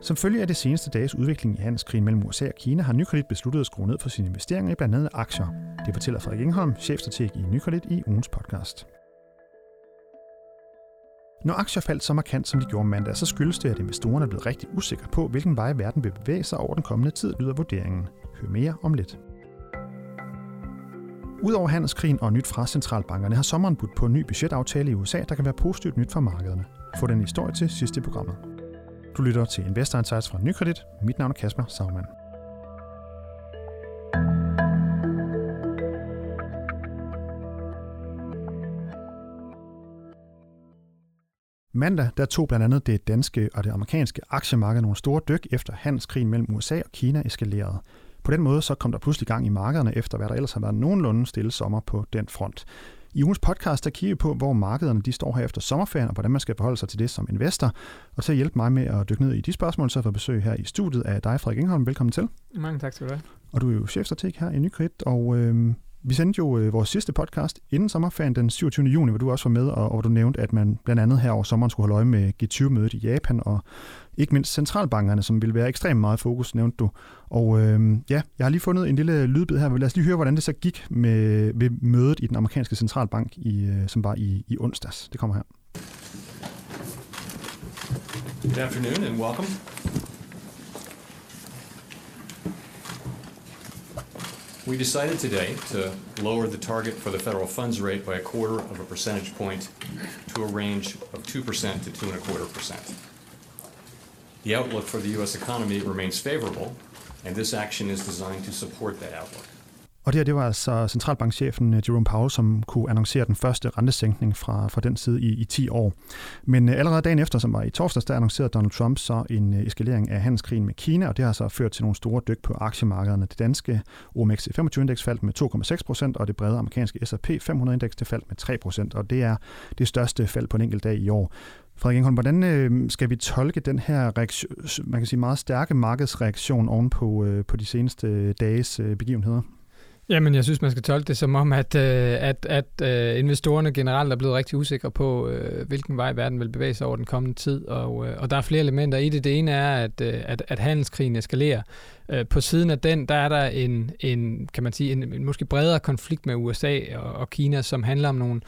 Som følge af det seneste dages udvikling i handelskrigen mellem USA og Kina, har Nykredit besluttet at skrue ned for sine investeringer i blandt andet aktier. Det fortæller Frederik Ingholm, chefstrateg i Nykredit i ugens podcast. Når aktier faldt så markant, som de gjorde mandag, så skyldes det, at investorerne er blevet rigtig usikre på, hvilken vej verden vil bevæge sig over den kommende tid, lyder vurderingen. Hør mere om lidt. Udover handelskrigen og nyt fra centralbankerne har sommeren budt på en ny budgetaftale i USA, der kan være positivt nyt for markederne. Få den historie til sidst i programmet. Du lytter til Investor Insights fra Nykredit. Mit navn er Kasper Sagmann. Mandag der tog blandt andet det danske og det amerikanske aktiemarked nogle store dyk efter handelskrigen mellem USA og Kina eskalerede. På den måde så kom der pludselig gang i markederne efter, hvad der ellers har været nogenlunde stille sommer på den front. I ugens podcast der kigger vi på, hvor markederne de står her efter sommerferien, og hvordan man skal forholde sig til det som investor. Og til at hjælpe mig med at dykke ned i de spørgsmål, så får besøg her i studiet af dig, Frederik Ingholm. Velkommen til. Mange tak skal du have. Og du er jo chefstrateg her i Nykredit, og øh, vi sendte jo øh, vores sidste podcast inden sommerferien den 27. juni, hvor du også var med, og hvor du nævnte, at man blandt andet her over sommeren skulle holde øje med G20-mødet i Japan, og ikke mindst centralbankerne, som vil være ekstremt meget fokus, nævnte du. Og øh, ja, jeg har lige fundet en lille lydbid her. Lad os lige høre, hvordan det så gik med, ved mødet i den amerikanske centralbank, i, øh, som var i, i onsdags. Det kommer her. Good afternoon and welcome. We decided today to lower the target for the federal funds rate by a quarter of a percentage point to a range of 2% to 2.25%. The outlook for the U.S. economy remains favorable, and this action is designed to support that outlook. Og det her, det var altså centralbankchefen øh, Jerome Powell, som kunne annoncere den første rentesænkning fra, fra den side i, i 10 år. Men øh, allerede dagen efter, som var i torsdags, der annoncerede Donald Trump så en øh, eskalering af handelskrigen med Kina, og det har så ført til nogle store dyk på aktiemarkederne. Det danske OMX 25-indeks faldt med 2,6 procent, og det brede amerikanske S&P 500-indeks det faldt med 3 procent, og det er det største fald på en enkelt dag i år. Frederik Engholm, hvordan øh, skal vi tolke den her reaktion, man kan sige meget stærke markedsreaktion oven på, øh, på de seneste dages øh, begivenheder? Jamen, jeg synes, man skal tolke det som om, at, øh, at, at øh, investorerne generelt er blevet rigtig usikre på, øh, hvilken vej verden vil bevæge sig over den kommende tid. Og, og der er flere elementer i det. Det ene er, at, at, at handelskrigen eskalerer. På siden af den, der er der en, en kan man sige, en, en måske bredere konflikt med USA og, og Kina, som handler om nogle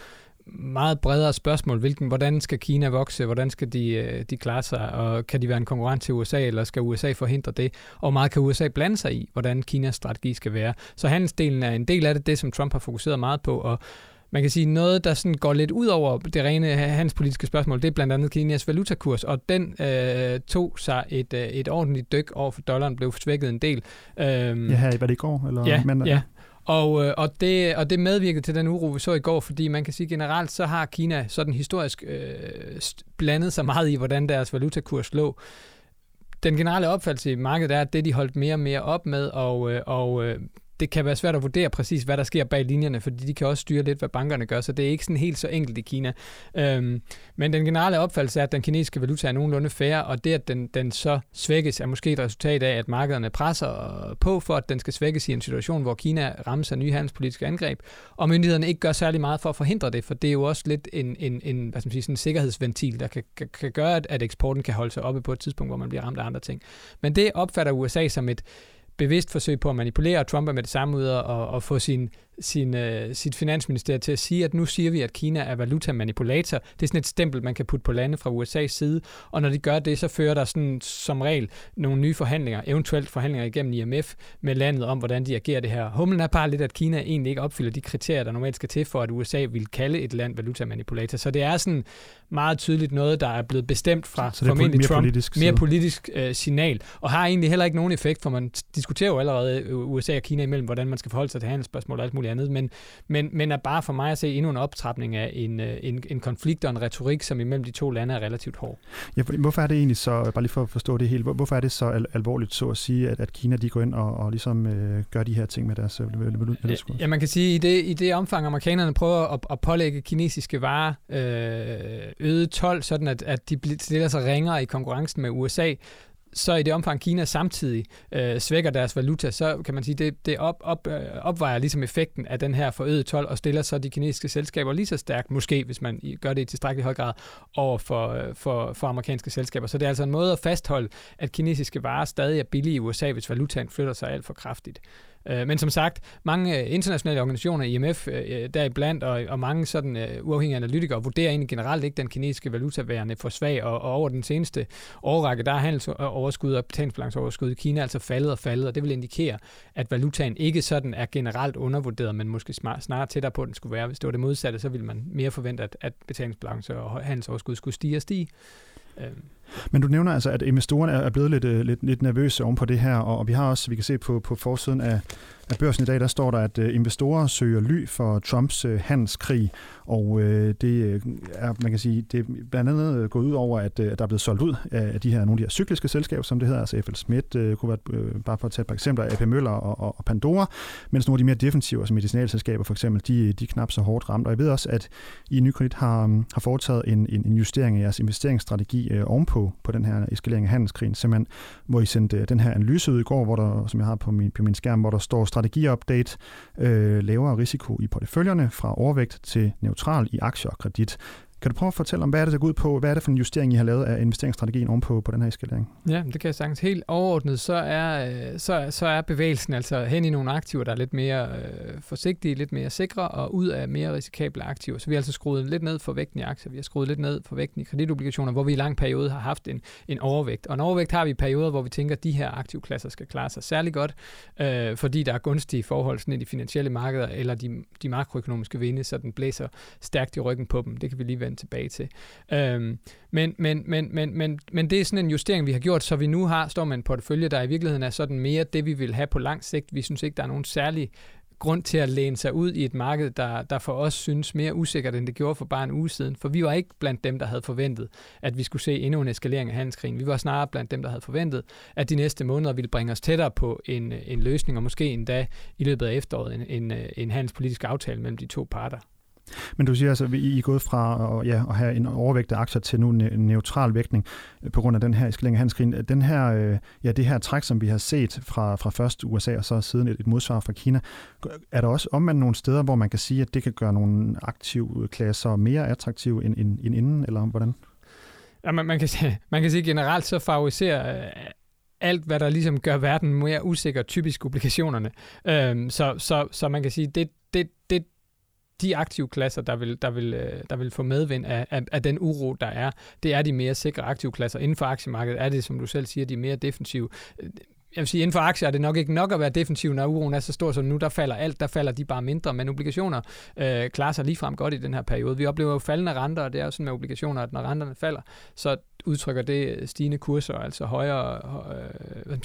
meget bredere spørgsmål. Hvilken, hvordan skal Kina vokse? Hvordan skal de, øh, de klare sig? Og kan de være en konkurrent til USA, eller skal USA forhindre det? Og meget kan USA blande sig i, hvordan Kinas strategi skal være. Så handelsdelen er en del af det, det som Trump har fokuseret meget på, og man kan sige, noget, der sådan går lidt ud over det rene handelspolitiske spørgsmål, det er blandt andet Kinas valutakurs, og den øh, tog sig et, øh, et ordentligt dyk over for dollaren, blev svækket en del. Øhm, ja, her var det i går? Eller ja, mandag? ja, og, øh, og, det, og det medvirkede til den uro, vi så i går, fordi man kan sige generelt, så har Kina sådan historisk øh, blandet sig meget i, hvordan deres valutakurs lå. Den generelle opfattelse i markedet er, at det de holdt mere og mere op med, og, øh, og øh, det kan være svært at vurdere præcis, hvad der sker bag linjerne, fordi de kan også styre lidt, hvad bankerne gør, så det er ikke sådan helt så enkelt i Kina. Øhm, men den generelle opfattelse er, at den kinesiske valuta er nogenlunde færre, og det, at den, den så svækkes, er måske et resultat af, at markederne presser på for, at den skal svækkes i en situation, hvor Kina rammes af nye handelspolitiske angreb, og myndighederne ikke gør særlig meget for at forhindre det, for det er jo også lidt en, en, en, hvad skal man sige, sådan en sikkerhedsventil, der kan, kan, kan gøre, at, at eksporten kan holde sig oppe på et tidspunkt, hvor man bliver ramt af andre ting. Men det opfatter USA som et bevidst forsøg på at manipulere, og Trump er med det samme ud og, og få sin sin, uh, sit finansminister til at sige, at nu siger vi, at Kina er valutamanipulator. Det er sådan et stempel, man kan putte på lande fra USA's side, og når de gør det, så fører der sådan, som regel nogle nye forhandlinger, eventuelt forhandlinger igennem IMF med landet om, hvordan de agerer det her. Humlen er bare lidt, at Kina egentlig ikke opfylder de kriterier, der normalt skal til for, at USA vil kalde et land valutamanipulator. Så det er sådan meget tydeligt noget, der er blevet bestemt fra så, så formentlig mere Trump. Politisk mere politisk uh, signal, og har egentlig heller ikke nogen effekt, for man diskuterer jo allerede USA og Kina imellem, hvordan man skal forholde sig til handelsspørgsmål og alt muligt andet, men, men, men er bare for mig at se endnu en optrapning af en, øh, en, en konflikt og en retorik, som imellem de to lande er relativt hård. Ja, hvorfor er det egentlig så, bare lige for at forstå det hele, hvorfor er det så al- alvorligt så at sige, at, at Kina de går ind og, og ligesom øh, gør de her ting med deres valutakurs? Ja, man kan sige, at i det, i det omfang, amerikanerne prøver at, at pålægge kinesiske varer øh, øget 12, sådan at, at de stiller sig ringere i konkurrencen med USA, så i det omfang Kina samtidig øh, svækker deres valuta, så kan man sige, det, det op, op, øh, opvejer ligesom effekten af den her forøgede tolv og stiller så de kinesiske selskaber lige så stærkt, måske hvis man gør det i tilstrækkelig høj grad, over for, øh, for, for amerikanske selskaber. Så det er altså en måde at fastholde, at kinesiske varer stadig er billige i USA, hvis valutaen flytter sig alt for kraftigt. Øh, men som sagt, mange øh, internationale organisationer, IMF øh, deriblandt, og, og mange sådan uh, uafhængige analytikere vurderer egentlig generelt ikke den kinesiske valuta værende for svag, og, og over den seneste årrække, der er handelsoverskud og betalingsbalanceoverskud i Kina altså faldet og faldet, og det vil indikere, at valutaen ikke sådan er generelt undervurderet, men måske snarere tættere på, at den skulle være. Hvis det var det modsatte, så ville man mere forvente, at, at betalingsbalance og handelsoverskud skulle stige og stige. Men du nævner altså, at investorerne er blevet lidt, øh, lidt, lidt nervøse oven på det her, og vi har også, vi kan se på, på forsiden af, af børsen i dag, der står der, at øh, investorer søger ly for Trumps øh, handelskrig, og øh, det er, man kan sige, det er blandt andet gået ud over, at, der er blevet solgt ud af de her, nogle af de her cykliske selskaber, som det hedder, altså FL Schmidt, kunne være, bare for at tage et par eksempler, AP Møller og, og, og Pandora, mens nogle af de mere defensive, altså medicinalselskaber for eksempel, de, de er knap så hårdt ramt, og jeg ved også, at I Nykredit har, har foretaget en, en, en justering af jeres investeringsstrategi øh, ovenpå på den her eskalering af handelskrigen, simpelthen, hvor I sendte den her analyse ud i går, hvor der, som jeg har på min, på min skærm, hvor der står strategiupdate, øh, lavere risiko i porteføljerne fra overvægt til neutral i aktier og kredit. Kan du prøve at fortælle om, hvad er det, der går ud på? Hvad er det for en justering, I har lavet af investeringsstrategien ovenpå på den her eskalering? Ja, det kan jeg sagtens. Helt overordnet, så er, øh, så, så er bevægelsen altså hen i nogle aktiver, der er lidt mere øh, forsigtige, lidt mere sikre, og ud af mere risikable aktiver. Så vi har altså skruet lidt ned for vægten i aktier, vi har skruet lidt ned for vægten i kreditobligationer, hvor vi i lang periode har haft en, en overvægt. Og en overvægt har vi i perioder, hvor vi tænker, at de her aktivklasser skal klare sig særlig godt, øh, fordi der er gunstige forhold sådan i de finansielle markeder, eller de, de makroøkonomiske vinde, så den blæser stærkt i ryggen på dem. Det kan vi lige vende tilbage til. Øhm, men, men, men, men, men, men det er sådan en justering, vi har gjort, så vi nu har, står med en portefølje, der i virkeligheden er sådan mere det, vi vil have på lang sigt. Vi synes ikke, der er nogen særlig grund til at læne sig ud i et marked, der, der for os synes mere usikkert, end det gjorde for bare en uge siden. For vi var ikke blandt dem, der havde forventet, at vi skulle se endnu en eskalering af handelskrigen. Vi var snarere blandt dem, der havde forventet, at de næste måneder ville bringe os tættere på en, en løsning, og måske endda i løbet af efteråret en, en, en handelspolitisk aftale mellem de to parter. Men du siger altså, at I er gået fra at, ja, at have en overvægt af aktier til nu en neutral vægtning øh, på grund af den her eskalering af handelskrigen. Øh, den her, øh, ja, det her træk, som vi har set fra, fra først USA og så siden et, et modsvar fra Kina, er der også omvendt nogle steder, hvor man kan sige, at det kan gøre nogle aktive klasser mere attraktive end, end, end inden, eller hvordan? Ja, man, man, kan, man kan sige generelt, så favoriserer alt, hvad der ligesom gør verden mere usikker, typisk obligationerne. Øhm, så, så, så man kan sige, det, det, det, de aktive klasser, der vil, der vil, øh, der vil få medvind af, af, af den uro, der er, det er de mere sikre aktive klasser. Inden for aktiemarkedet er det, som du selv siger, de mere defensive jeg vil sige, inden for aktier er det nok ikke nok at være defensiv, når uroen er så stor som nu. Der falder alt, der falder de bare mindre, men obligationer øh, klarer sig ligefrem godt i den her periode. Vi oplever jo faldende renter, og det er jo sådan med obligationer, at når renterne falder, så udtrykker det stigende kurser, altså højere,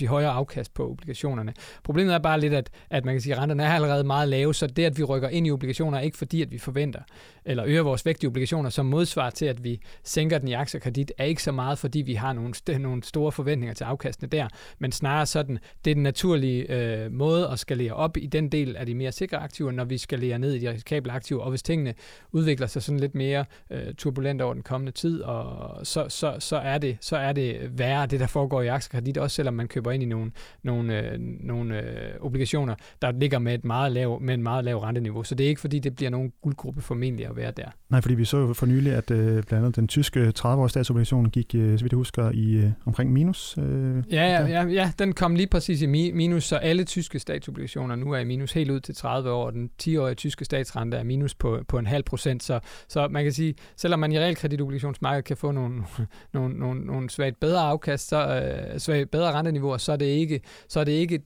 øh, højere afkast på obligationerne. Problemet er bare lidt, at, at man kan sige, at renterne er allerede meget lave, så det, at vi rykker ind i obligationer, er ikke fordi, at vi forventer, eller øger vores vægt i obligationer som modsvar til, at vi sænker den i aktiekredit, er ikke så meget, fordi vi har nogle, nogle store forventninger til afkastene der, men snarere sådan, det er den naturlige øh, måde at skalere op i den del af de mere sikre aktiver, når vi skalerer ned i de risikable aktiver, og hvis tingene udvikler sig sådan lidt mere øh, turbulent over den kommende tid, og så, så, så, er det, så er det værre, det der foregår i aktiekredit, også selvom man køber ind i nogle, nogle, øh, nogle øh, obligationer, der ligger med, et meget lav, med en meget lav renteniveau. Så det er ikke, fordi det bliver nogen guldgruppe formentlig at være der. Nej, fordi vi så jo for nylig, at øh, blandt andet den tyske 30-årige statsobligation gik, øh, så vidt jeg husker, i øh, omkring minus. Øh, ja, ja, ja, ja, den kom lige præcis i minus, så alle tyske statsobligationer nu er i minus helt ud til 30 år. Den 10-årige tyske statsrente er minus på, på en halv procent, så, så man kan sige, selvom man i realkreditobligationsmarkedet kan få nogle, nogle, nogle, nogle svagt bedre afkast, så, øh, svagt bedre renteniveauer, så er det ikke, så er det ikke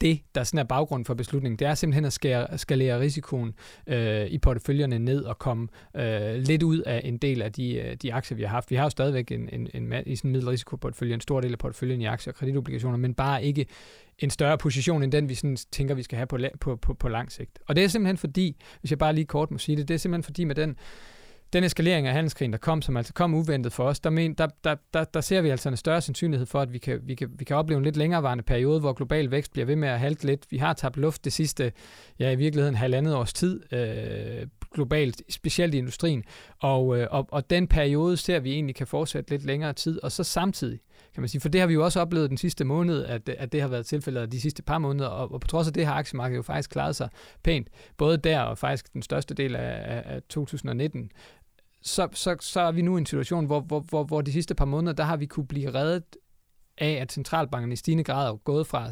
det, der sådan er baggrund for beslutningen. Det er simpelthen at skære, skalere risikoen øh, i porteføljerne ned og komme øh, lidt ud af en del af de, øh, de aktier, vi har haft. Vi har jo stadigvæk en, en, en, i sådan en middelrisikoportefølje, en stor del af porteføljen i aktier og kreditobligationer, men bare ikke en større position end den, vi sådan tænker, vi skal have på, på, på, på lang sigt. Og det er simpelthen fordi, hvis jeg bare lige kort må sige det, det er simpelthen fordi med den den eskalering af handelskrigen, der kom, som altså kom uventet for os, der, men, der, der, der, der ser vi altså en større sandsynlighed for, at vi kan, vi, kan, vi kan opleve en lidt længerevarende periode, hvor global vækst bliver ved med at halte lidt. Vi har tabt luft det sidste, ja i virkeligheden halvandet års tid. Øh, globalt, specielt i industrien. Og, øh, og, og den periode ser vi egentlig kan fortsætte lidt længere tid, og så samtidig, kan man sige, for det har vi jo også oplevet den sidste måned, at, at det har været tilfældet de sidste par måneder, og, og på trods af det har aktiemarkedet jo faktisk klaret sig pænt, både der og faktisk den største del af, af 2019, så, så, så er vi nu i en situation, hvor, hvor, hvor, hvor de sidste par måneder, der har vi kunne blive reddet af, at centralbankerne i stigende grad er gået fra,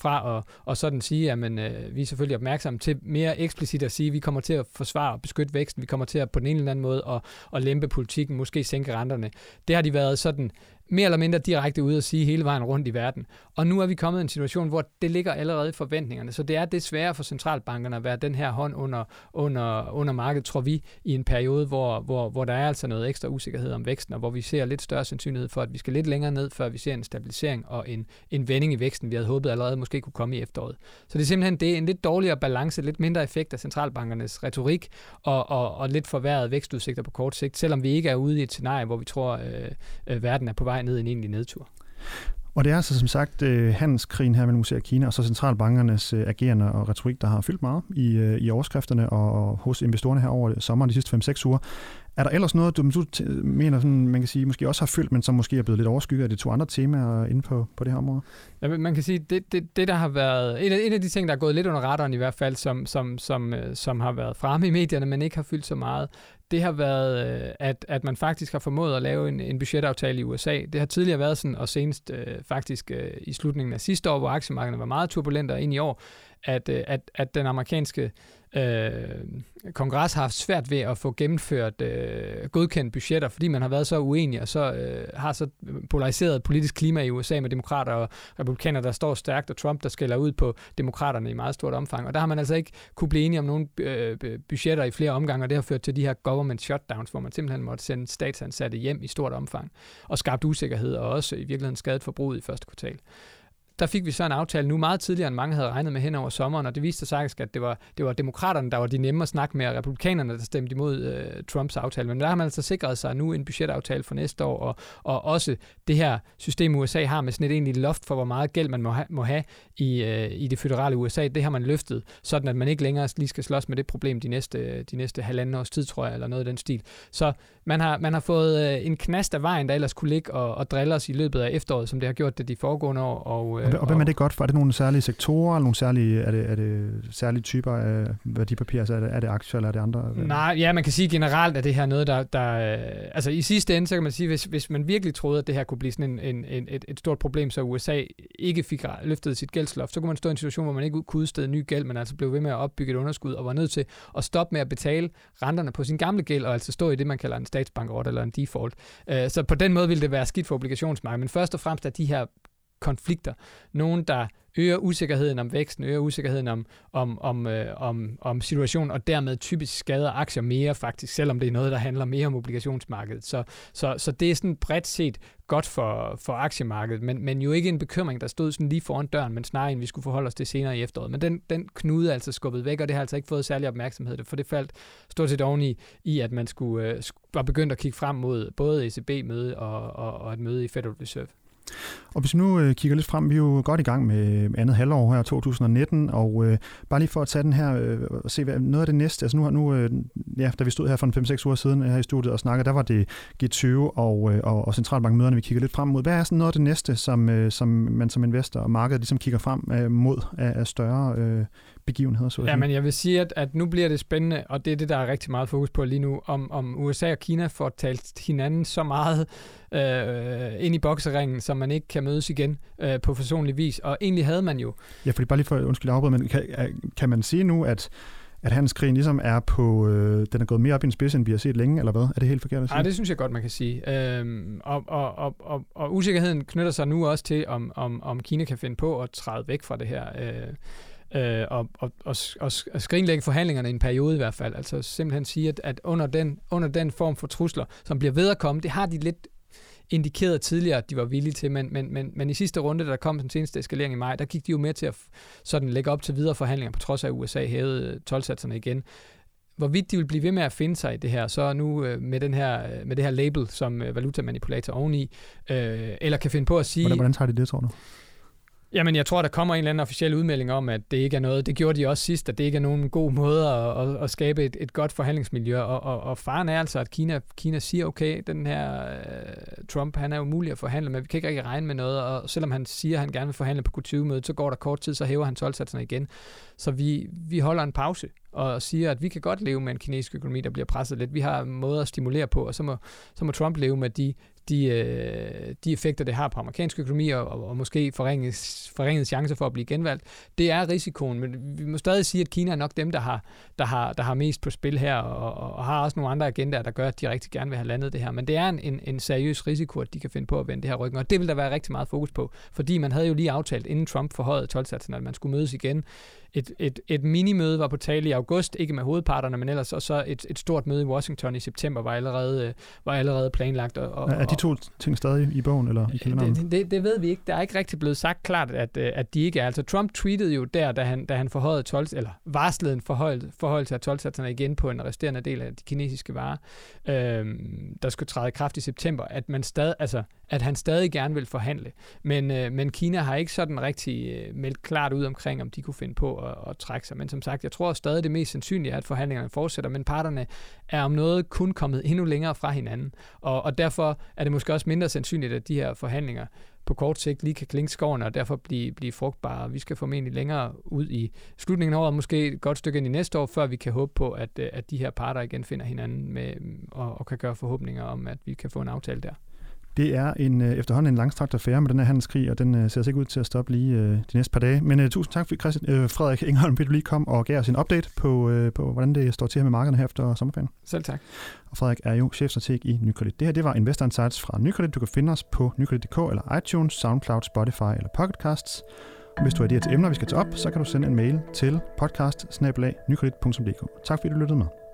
fra at og sådan sige, at man, øh, vi er selvfølgelig opmærksomme til mere eksplicit at sige, at vi kommer til at forsvare og beskytte væksten, vi kommer til at på den ene eller anden måde at, at lempe politikken, måske sænke renterne. Det har de været sådan mere eller mindre direkte ud og sige hele vejen rundt i verden. Og nu er vi kommet i en situation, hvor det ligger allerede i forventningerne. Så det er desværre for centralbankerne at være den her hånd under, under, under markedet, tror vi, i en periode, hvor, hvor, hvor der er altså noget ekstra usikkerhed om væksten, og hvor vi ser lidt større sandsynlighed for, at vi skal lidt længere ned, før vi ser en stabilisering og en, en vending i væksten, vi havde håbet allerede måske kunne komme i efteråret. Så det er simpelthen det er en lidt dårligere balance, lidt mindre effekt af centralbankernes retorik og, og, og lidt forværret vækstudsigter på kort sigt, selvom vi ikke er ude i et scenarie, hvor vi tror, øh, øh, verden er på vej vej ned i en egentlig nedtur. Og det er altså som sagt øh, handelskrigen her mellem USA og Kina, og så centralbankernes øh, agerende og retorik, der har fyldt meget i, øh, i overskrifterne og hos investorerne her over sommeren de sidste 5-6 uger. Er der ellers noget, du, du mener, sådan, man kan sige, måske også har følt, men som måske er blevet lidt overskygget af de to andre temaer inde på, på det her område? Ja, man kan sige, det, det, det der har været, en af, en af de ting, der er gået lidt under radaren i hvert fald, som, som, som, øh, som har været fremme i medierne, men ikke har fyldt så meget, det har været, øh, at, at man faktisk har formået at lave en, en budgetaftale i USA. Det har tidligere været sådan, og senest øh, faktisk øh, i slutningen af sidste år, hvor aktiemarkederne var meget turbulente, og ind i år, at, øh, at, at den amerikanske øh, øh, kongres har haft svært ved at få gennemført øh, godkendt budgetter, fordi man har været så uenig og så øh, har så polariseret politisk klima i USA med demokrater og republikanere, der står stærkt, og Trump, der skælder ud på demokraterne i meget stort omfang. Og der har man altså ikke kunne blive enige om nogle øh, budgetter i flere omgange, og det har ført til de her government shutdowns, hvor man simpelthen måtte sende statsansatte hjem i stort omfang, og skabt usikkerhed og også i virkeligheden skadet forbruget i første kvartal der fik vi så en aftale nu meget tidligere, end mange havde regnet med hen over sommeren, og det viste sig faktisk, at det var, det var demokraterne, der var de nemme at snakke med, og republikanerne, der stemte imod øh, Trumps aftale. Men der har man altså sikret sig nu en budgetaftale for næste år, og, og også det her system, USA har med sådan et egentlig loft for, hvor meget gæld man må, ha, må have i, øh, i det føderale USA, det har man løftet, sådan at man ikke længere lige skal slås med det problem de næste, de næste halvanden års tid, tror jeg, eller noget af den stil. Så man har, man har fået øh, en knast af vejen, der ellers kunne ligge og, og drille os i løbet af efteråret, som det har gjort det de foregående år. Og, øh, og, og hvem er det godt for? Er det nogle særlige sektorer, eller nogle særlige, er det, er det særlige typer af værdipapirer? Altså er det, er det aktier, eller er det andre? Nej, ja, man kan sige generelt, at det her noget, der... der øh, altså i sidste ende, så kan man sige, hvis, hvis man virkelig troede, at det her kunne blive sådan en, en, en, et, et stort problem, så USA ikke fik løftet sit gældsloft, så kunne man stå i en situation, hvor man ikke kunne udstede ny gæld, men altså blev ved med at opbygge et underskud, og var nødt til at stoppe med at betale renterne på sin gamle gæld, og altså stå i det, man kalder en statsbankrot eller en default. Øh, så på den måde ville det være skidt for obligationsmarkedet, men først og fremmest er de her konflikter. Nogen, der øger usikkerheden om væksten, øger usikkerheden om, om, om, øh, om, om situationen, og dermed typisk skader aktier mere faktisk, selvom det er noget, der handler mere om obligationsmarkedet. Så, så, så det er sådan bredt set godt for, for aktiemarkedet, men, men jo ikke en bekymring, der stod sådan lige foran døren, men snarere end vi skulle forholde os til senere i efteråret. Men den, den knude er altså skubbet væk, og det har altså ikke fået særlig opmærksomhed, for det faldt stort set oveni i, i at man skulle, øh, var begyndt at kigge frem mod både ECB-møde og, og, og et møde i Federal Reserve. Og hvis vi nu øh, kigger lidt frem, vi er jo godt i gang med andet halvår her 2019, og øh, bare lige for at tage den her øh, og se hvad, noget af det næste, altså nu, nu øh, ja, da vi stod her for 5-6 uger siden øh, her i studiet og snakkede, der var det G20 og, øh, og, og centralbankmøderne, vi kigger lidt frem mod. Hvad er sådan noget af det næste, som, øh, som man som investor og markedet ligesom kigger frem øh, mod af, af større øh, begivenheder? Så ja, men jeg vil sige, at, at nu bliver det spændende, og det er det, der er rigtig meget fokus på lige nu, om, om USA og Kina får talt hinanden så meget øh, ind i bokseringen, som man ikke kan mødes igen øh, på forsonlig vis. Og egentlig havde man jo... Ja, fordi bare lige for, undskyld afbryde, men kan, kan man sige nu, at at handelskrigen ligesom er på, øh, den er gået mere op i en spids, end vi har set længe, eller hvad? Er det helt forkert at sige? Nej, det synes jeg godt, man kan sige. Øhm, og, og, og, og, og usikkerheden knytter sig nu også til, om, om, om Kina kan finde på at træde væk fra det her øh, øh, og, og, og, og skrinlægge forhandlingerne i en periode i hvert fald. Altså simpelthen sige, at, at under, den, under den form for trusler, som bliver ved at komme, det har de lidt indikeret tidligere, at de var villige til, men, men, men, men i sidste runde, der kom den seneste eskalering i maj, der gik de jo med til at sådan lægge op til videre forhandlinger, på trods af, at USA hævede øh, 12 igen hvorvidt de vil blive ved med at finde sig i det her, så nu øh, med, den her, øh, med det her label som øh, valutamanipulator oveni, øh, eller kan finde på at sige... Hvordan, hvordan tager de det, tror du? Jamen, jeg tror, der kommer en eller anden officiel udmelding om, at det ikke er noget, det gjorde de også sidst, at det ikke er nogen god måde at, at, at skabe et, et godt forhandlingsmiljø. Og, og, og faren er altså, at Kina, Kina siger, okay, den her øh, Trump, han er umulig at forhandle med, vi kan ikke rigtig regne med noget, og selvom han siger, at han gerne vil forhandle på Q20-mødet, så går der kort tid, så hæver han 12 igen. Så vi, vi holder en pause og siger, at vi kan godt leve med en kinesisk økonomi, der bliver presset lidt. Vi har måder at stimulere på, og så må, så må Trump leve med de de, øh, de effekter, det har på amerikansk økonomi, og, og, og måske forringet, forringet chancer for at blive genvalgt, det er risikoen. Men vi må stadig sige, at Kina er nok dem, der har, der har, der har mest på spil her, og, og, og har også nogle andre agendaer, der gør, at de rigtig gerne vil have landet det her. Men det er en, en, en seriøs risiko, at de kan finde på at vende det her ryggen, og det vil der være rigtig meget fokus på, fordi man havde jo lige aftalt, inden Trump forhøjede 12 at man skulle mødes igen et, et, et minimøde var på tale i august, ikke med hovedparterne, men ellers og så et, et stort møde i Washington i september var allerede, øh, var allerede planlagt. Og, og, er de to ting stadig i bogen eller i kalenderen? Det, det, det ved vi ikke. Der er ikke rigtig blevet sagt klart, at, øh, at de ikke er. Altså Trump tweetede jo der, da han, da han forhøjede 12, eller varslede en forhøjelse, forhøjelse af 12 igen på en resterende del af de kinesiske varer, øh, der skulle træde i kraft i september, at man stadig, altså at han stadig gerne vil forhandle. Men, øh, men Kina har ikke sådan rigtig øh, meldt klart ud omkring, om de kunne finde på at, at trække sig. Men som sagt, jeg tror stadig det mest sandsynlige er, at forhandlingerne fortsætter, men parterne er om noget kun kommet endnu længere fra hinanden. Og, og derfor er det måske også mindre sandsynligt, at de her forhandlinger på kort sigt lige kan klinge skoven og derfor blive, blive frugtbare. Vi skal formentlig længere ud i slutningen af året, måske et godt stykke ind i næste år, før vi kan håbe på, at, øh, at de her parter igen finder hinanden med, og, og kan gøre forhåbninger om, at vi kan få en aftale der. Det er en øh, efterhånden en langstrakt affære med den her handelskrig, og den øh, ser sig ikke ud til at stoppe lige øh, de næste par dage. Men øh, tusind tak, for Christian, øh, Frederik Ingholm, at du lige kom og gav os en update på, øh, på, hvordan det står til her med markederne her efter sommerferien. Selv tak. Og Frederik er jo chefstrateg i Nykredit. Det her det var Investor Insights fra Nykredit. Du kan finde os på nykredit.dk eller iTunes, SoundCloud, Spotify eller Pocketcasts. Hvis du har idéer til emner, vi skal tage op, så kan du sende en mail til podcast Tak fordi du lyttede med.